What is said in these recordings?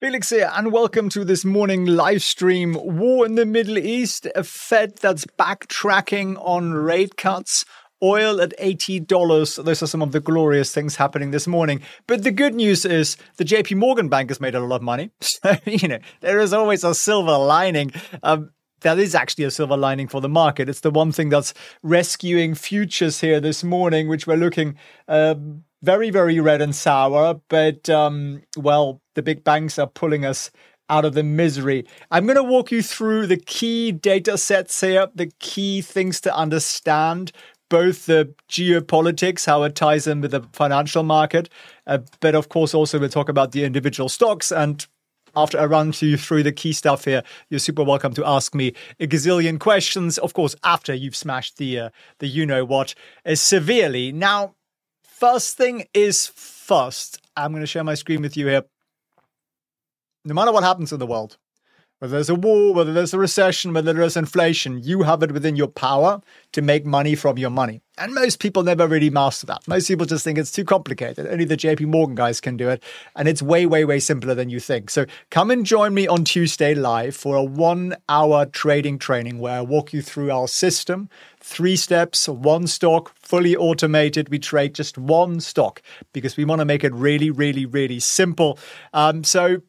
Felix here, and welcome to this morning live stream. War in the Middle East, a Fed that's backtracking on rate cuts, oil at $80. Those are some of the glorious things happening this morning. But the good news is the JP Morgan Bank has made a lot of money. So, you know, there is always a silver lining. Um, that is actually a silver lining for the market. It's the one thing that's rescuing futures here this morning, which we're looking uh, very, very red and sour. But, um, well, the big banks are pulling us out of the misery. I'm going to walk you through the key data sets here, the key things to understand. Both the geopolitics, how it ties in with the financial market, uh, but of course, also we'll talk about the individual stocks and after I run you through the key stuff here, you're super welcome to ask me a gazillion questions. Of course, after you've smashed the uh, the you know what uh, severely. Now, first thing is first. I'm going to share my screen with you here no matter what happens in the world, whether there's a war, whether there's a recession, whether there's inflation, you have it within your power to make money from your money. And most people never really master that. Most people just think it's too complicated. Only the JP Morgan guys can do it. And it's way, way, way simpler than you think. So come and join me on Tuesday live for a one hour trading training where I walk you through our system. Three steps, one stock, fully automated. We trade just one stock because we want to make it really, really, really simple. Um, so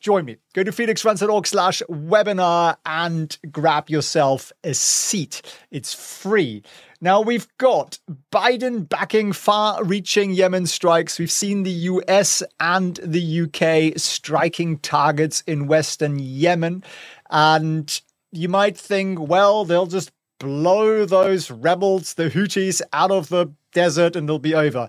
join me. Go to felixfriends.org slash webinar and grab yourself a seat. It's free. Now we've got Biden backing far reaching Yemen strikes. We've seen the US and the UK striking targets in Western Yemen. And you might think, well, they'll just blow those rebels, the Houthis, out of the desert and they'll be over.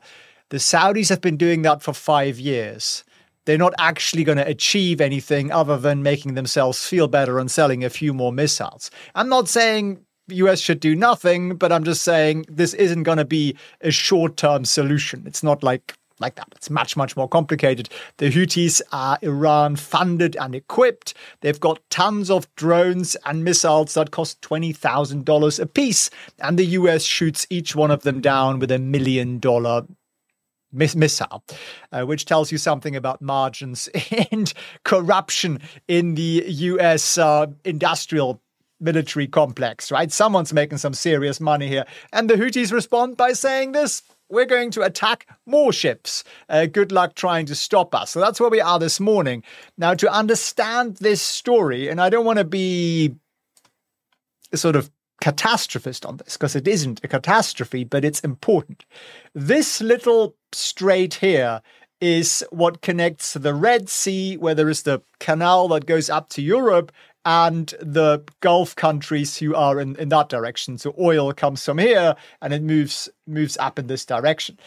The Saudis have been doing that for five years they're not actually going to achieve anything other than making themselves feel better and selling a few more missiles. I'm not saying US should do nothing, but I'm just saying this isn't going to be a short-term solution. It's not like like that. It's much, much more complicated. The Houthis are Iran funded and equipped. They've got tons of drones and missiles that cost $20,000 a piece. And the US shoots each one of them down with a million dollar miss- missile, uh, which tells you something about margins and corruption in the US uh, industrial military complex, right? Someone's making some serious money here. And the Houthis respond by saying this. We're going to attack more ships. Uh, good luck trying to stop us. So that's where we are this morning. Now, to understand this story, and I don't want to be sort of catastrophist on this because it isn't a catastrophe, but it's important. This little strait here is what connects the Red Sea, where there is the canal that goes up to Europe, and the Gulf countries who are in, in that direction. So oil comes from here and it moves moves up in this direction.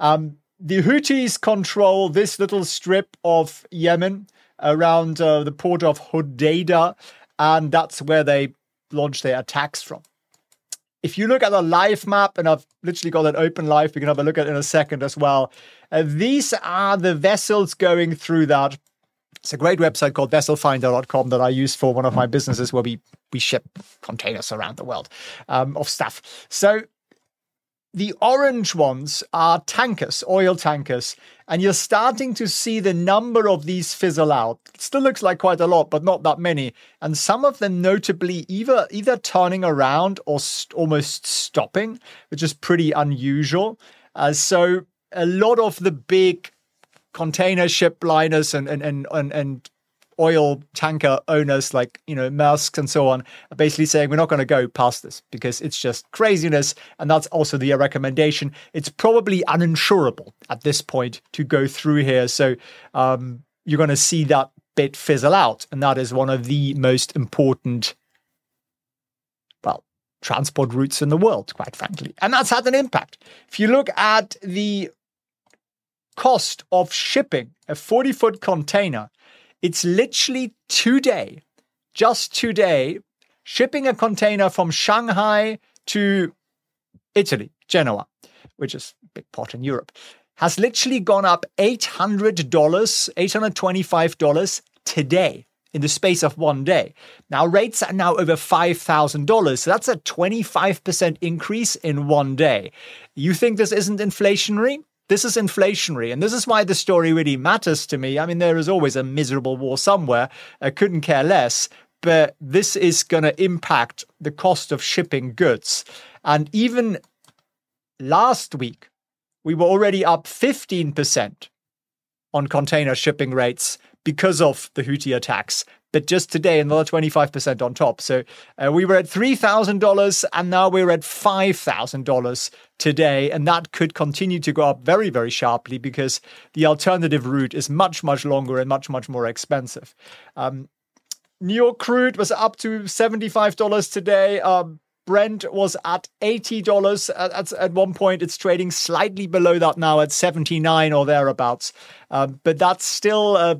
Um, the Houthis control this little strip of Yemen around uh, the port of Hodeidah, and that's where they launch their attacks from. If you look at the live map, and I've literally got it open live, we can have a look at it in a second as well. Uh, these are the vessels going through that. It's a great website called vesselfinder.com that I use for one of my businesses where we we ship containers around the world um, of stuff. So the orange ones are tankers, oil tankers, and you're starting to see the number of these fizzle out. It still looks like quite a lot, but not that many. And some of them notably either either turning around or st- almost stopping, which is pretty unusual. Uh, so a lot of the big container ship liners and and and and, and oil tanker owners like you know Maersk and so on are basically saying we're not going to go past this because it's just craziness, and that's also the recommendation. It's probably uninsurable at this point to go through here, so um, you're going to see that bit fizzle out, and that is one of the most important. Well, transport routes in the world, quite frankly. And that's had an impact. If you look at the cost of shipping a 40 foot container it's literally today, just today, shipping a container from Shanghai to Italy, Genoa, which is a big pot in Europe, has literally gone up $800, $825 today in the space of one day. Now, rates are now over $5,000. So that's a 25% increase in one day. You think this isn't inflationary? This is inflationary. And this is why the story really matters to me. I mean, there is always a miserable war somewhere. I couldn't care less. But this is going to impact the cost of shipping goods. And even last week, we were already up 15% on container shipping rates because of the Houthi attacks. But just today, another 25% on top. So uh, we were at $3,000 and now we're at $5,000 today. And that could continue to go up very, very sharply because the alternative route is much, much longer and much, much more expensive. Um, New York crude was up to $75 today. Um, Brent was at $80 at, at, at, one point. It's trading slightly below that now at 79 or thereabouts. Um, but that's still uh,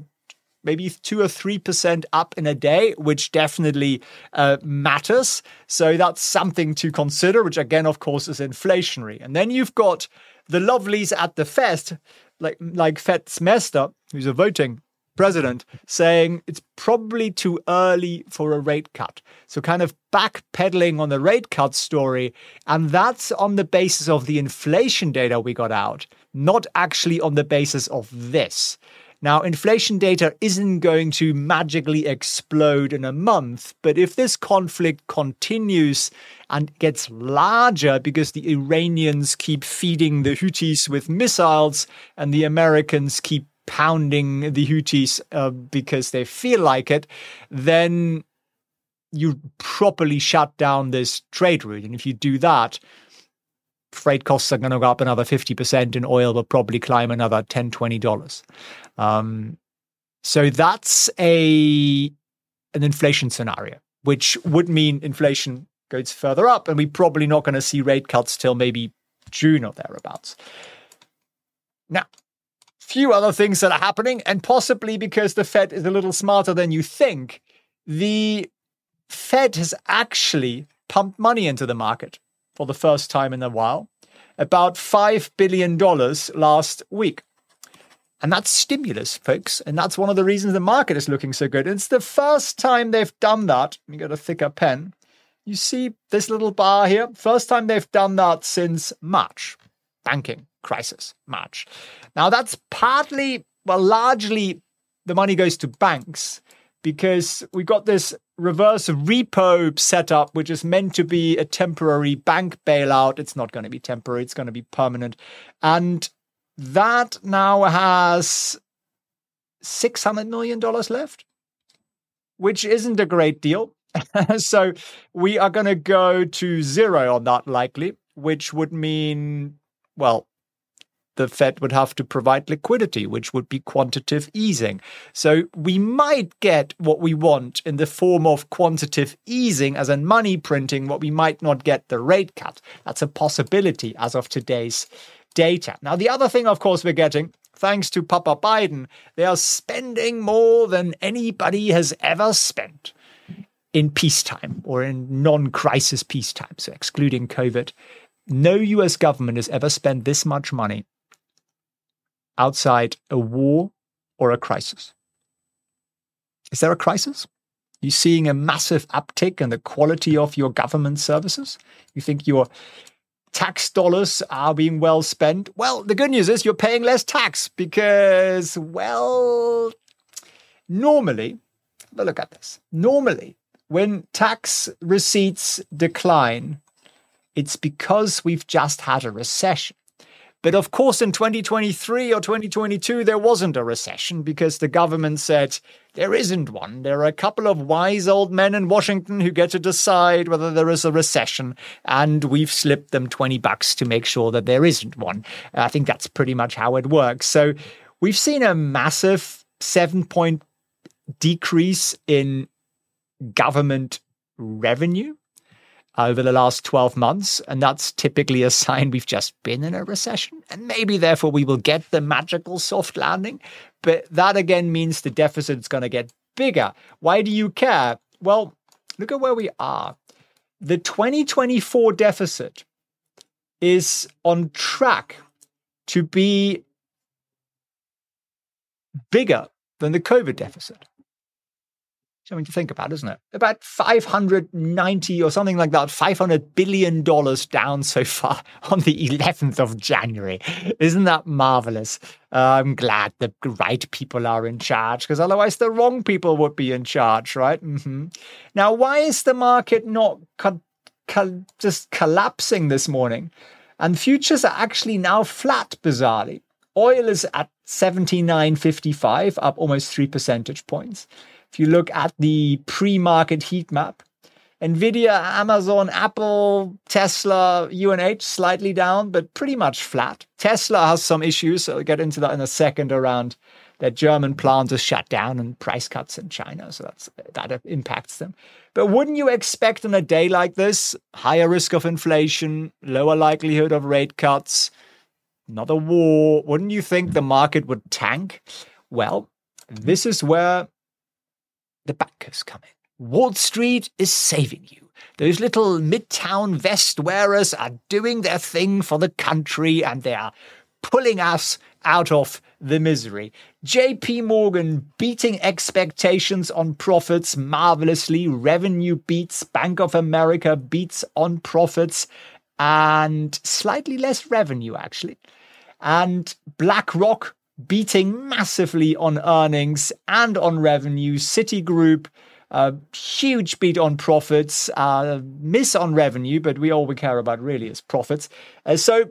maybe two or three percent up in a day, which definitely uh, matters. So that's something to consider, which again, of course, is inflationary. And then you've got the lovelies at the Fed, like like Fed's Mester, who's a voting president, saying it's probably too early for a rate cut. So kind of backpedaling on the rate cut story, and that's on the basis of the inflation data we got out, not actually on the basis of this. Now, inflation data isn't going to magically explode in a month, but if this conflict continues and gets larger because the Iranians keep feeding the Houthis with missiles and the Americans keep pounding the Houthis uh, because they feel like it, then you properly shut down this trade route. And if you do that, freight costs are going to go up another 50% and oil will probably climb another 10 $20 um, so that's a an inflation scenario which would mean inflation goes further up and we're probably not going to see rate cuts till maybe june or thereabouts. Now few other things that are happening and possibly because the fed is a little smarter than you think the fed has actually pumped money into the market for the first time in a while, about $5 billion last week. And that's stimulus, folks. And that's one of the reasons the market is looking so good. It's the first time they've done that. Let me get a thicker pen. You see this little bar here? First time they've done that since March. Banking crisis, March. Now, that's partly, well, largely the money goes to banks because we got this reverse repo setup, which is meant to be a temporary bank bailout. It's not going to be temporary, it's going to be permanent. And that now has $600 million left, which isn't a great deal. so we are going to go to zero on that likely, which would mean, well, the Fed would have to provide liquidity, which would be quantitative easing. So we might get what we want in the form of quantitative easing, as in money printing, what we might not get the rate cut. That's a possibility as of today's data. Now, the other thing, of course, we're getting thanks to Papa Biden, they are spending more than anybody has ever spent in peacetime or in non crisis peacetime, so excluding COVID. No US government has ever spent this much money outside a war or a crisis. Is there a crisis? You seeing a massive uptick in the quality of your government services? You think your tax dollars are being well spent? Well, the good news is you're paying less tax because, well, normally, but look at this. Normally, when tax receipts decline, it's because we've just had a recession. But of course, in 2023 or 2022, there wasn't a recession because the government said there isn't one. There are a couple of wise old men in Washington who get to decide whether there is a recession, and we've slipped them 20 bucks to make sure that there isn't one. I think that's pretty much how it works. So we've seen a massive seven point decrease in government revenue over the last 12 months. And that's typically a sign we've just been in a recession. And maybe therefore we will get the magical soft landing. But that again means the deficit is going to get bigger. Why do you care? Well, look at where we are. The 2024 deficit is on track to be bigger than the COVID deficit. Something to think about, isn't it? About 590 or something like that, 500 billion dollars down so far on the 11th of January. Isn't that marvelous? Uh, I'm glad the right people are in charge because otherwise the wrong people would be in charge, right? Mm-hmm. Now, why is the market not co- co- just collapsing this morning? And futures are actually now flat, bizarrely. Oil is at 79.55, up almost three percentage points. If you look at the pre market heat map, Nvidia, Amazon, Apple, Tesla, UNH slightly down, but pretty much flat. Tesla has some issues, so I'll get into that in a second around their German plant is shut down and price cuts in China, so that's that impacts them. But wouldn't you expect on a day like this, higher risk of inflation, lower likelihood of rate cuts, not a war, wouldn't you think the market would tank? Well, this is where the bankers come in. Wall Street is saving you. Those little midtown vest wearers are doing their thing for the country and they are pulling us out of the misery. JP Morgan beating expectations on profits marvelously. Revenue beats. Bank of America beats on profits and slightly less revenue, actually. And BlackRock beating massively on earnings and on revenue. Citigroup, uh, huge beat on profits, uh, miss on revenue, but we all we care about really is profits. Uh, so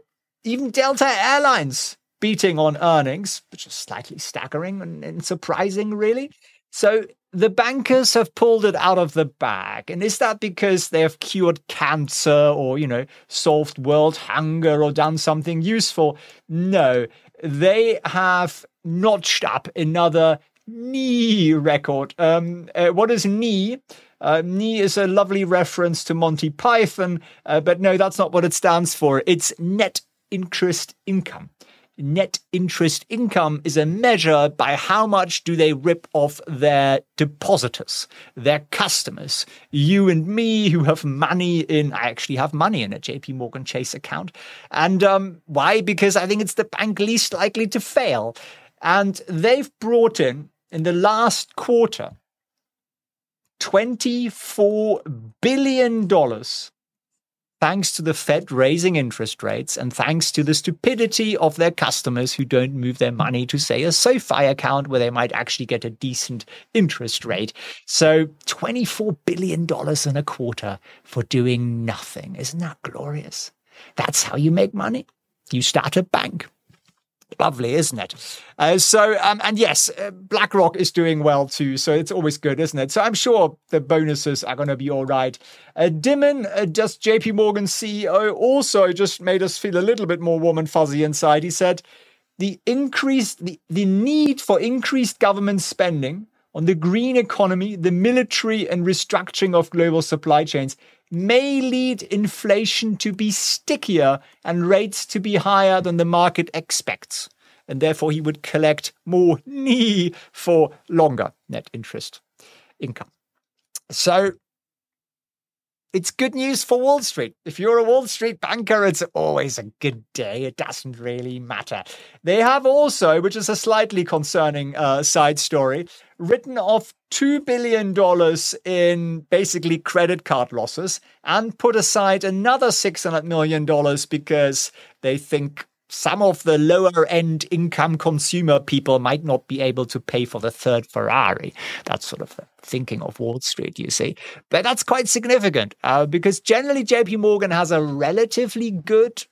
even Delta Airlines beating on earnings, which is slightly staggering and, and surprising, really. So the bankers have pulled it out of the bag. And is that because they have cured cancer or, you know, solved world hunger or done something useful? No, they have notched up another knee record. Um, uh, what is knee? Uh, knee is a lovely reference to Monty Python, uh, but no, that's not what it stands for. It's net interest income net interest income is a measure by how much do they rip off their depositors, their customers. You and me who have money in, I actually have money in a JP Morgan Chase account. And um, why? Because I think it's the bank least likely to fail. And they've brought in, in the last quarter, $24 billion thanks to the Fed raising interest rates and thanks to the stupidity of their customers who don't move their money to, say, a SoFi account where they might actually get a decent interest rate. So $24 billion in a quarter for doing nothing. Isn't that glorious? That's how you make money. You start a bank lovely, isn't it? Uh, so, um, and yes, uh, BlackRock is doing well too. So it's always good, isn't it? So I'm sure the bonuses are going to be all right. Uh, Dimon, uh, just JP Morgan CEO, also just made us feel a little bit more warm and fuzzy inside. He said the increase, the, the need for increased government spending on the green economy, the military, and restructuring of global supply chains may lead inflation to be stickier and rates to be higher than the market expects. And therefore, he would collect more knee for longer net interest income. So it's good news for Wall Street. If you're a Wall Street banker, it's always a good day. It doesn't really matter. They have also, which is a slightly concerning uh, side story, written off $2 billion in basically credit card losses and put aside another $600 million because they think some of the lower end income consumer people might not be able to pay for the third Ferrari. That's sort of the thinking of Wall Street, you see. But that's quite significant uh, because generally JP Morgan has a relatively good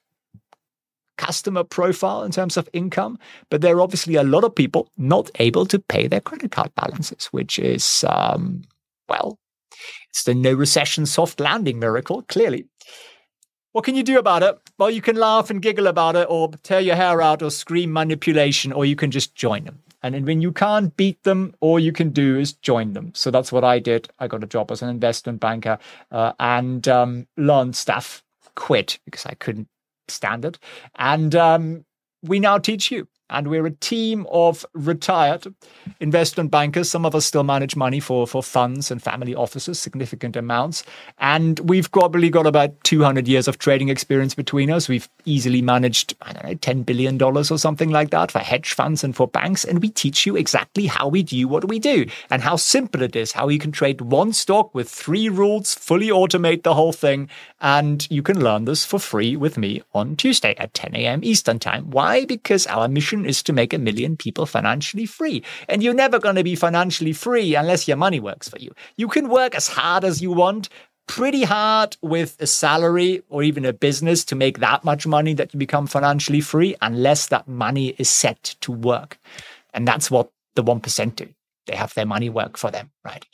customer profile in terms of income, but there are obviously a lot of people not able to pay their credit card balances, which is, um, well, it's the no recession soft landing miracle, clearly. What can you do about it? Well, you can laugh and giggle about it, or tear your hair out, or scream manipulation, or you can just join them. And when you can't beat them, all you can do is join them. So that's what I did. I got a job as an investment banker uh, and um, learned stuff. Quit because I couldn't stand it. And um, we now teach you. And we're a team of retired investment bankers. Some of us still manage money for, for funds and family offices, significant amounts. And we've probably got about 200 years of trading experience between us. We've easily managed, I don't know, $10 billion or something like that for hedge funds and for banks. And we teach you exactly how we do what we do and how simple it is, how you can trade one stock with three rules, fully automate the whole thing. And you can learn this for free with me on Tuesday at 10 a.m. Eastern Time. Why? Because our mission is to make a million people financially free. And you're never going to be financially free unless your money works for you. You can work as hard as you want, pretty hard with a salary or even a business to make that much money that you become financially free unless that money is set to work. And that's what the 1% do. They have their money work for them, right?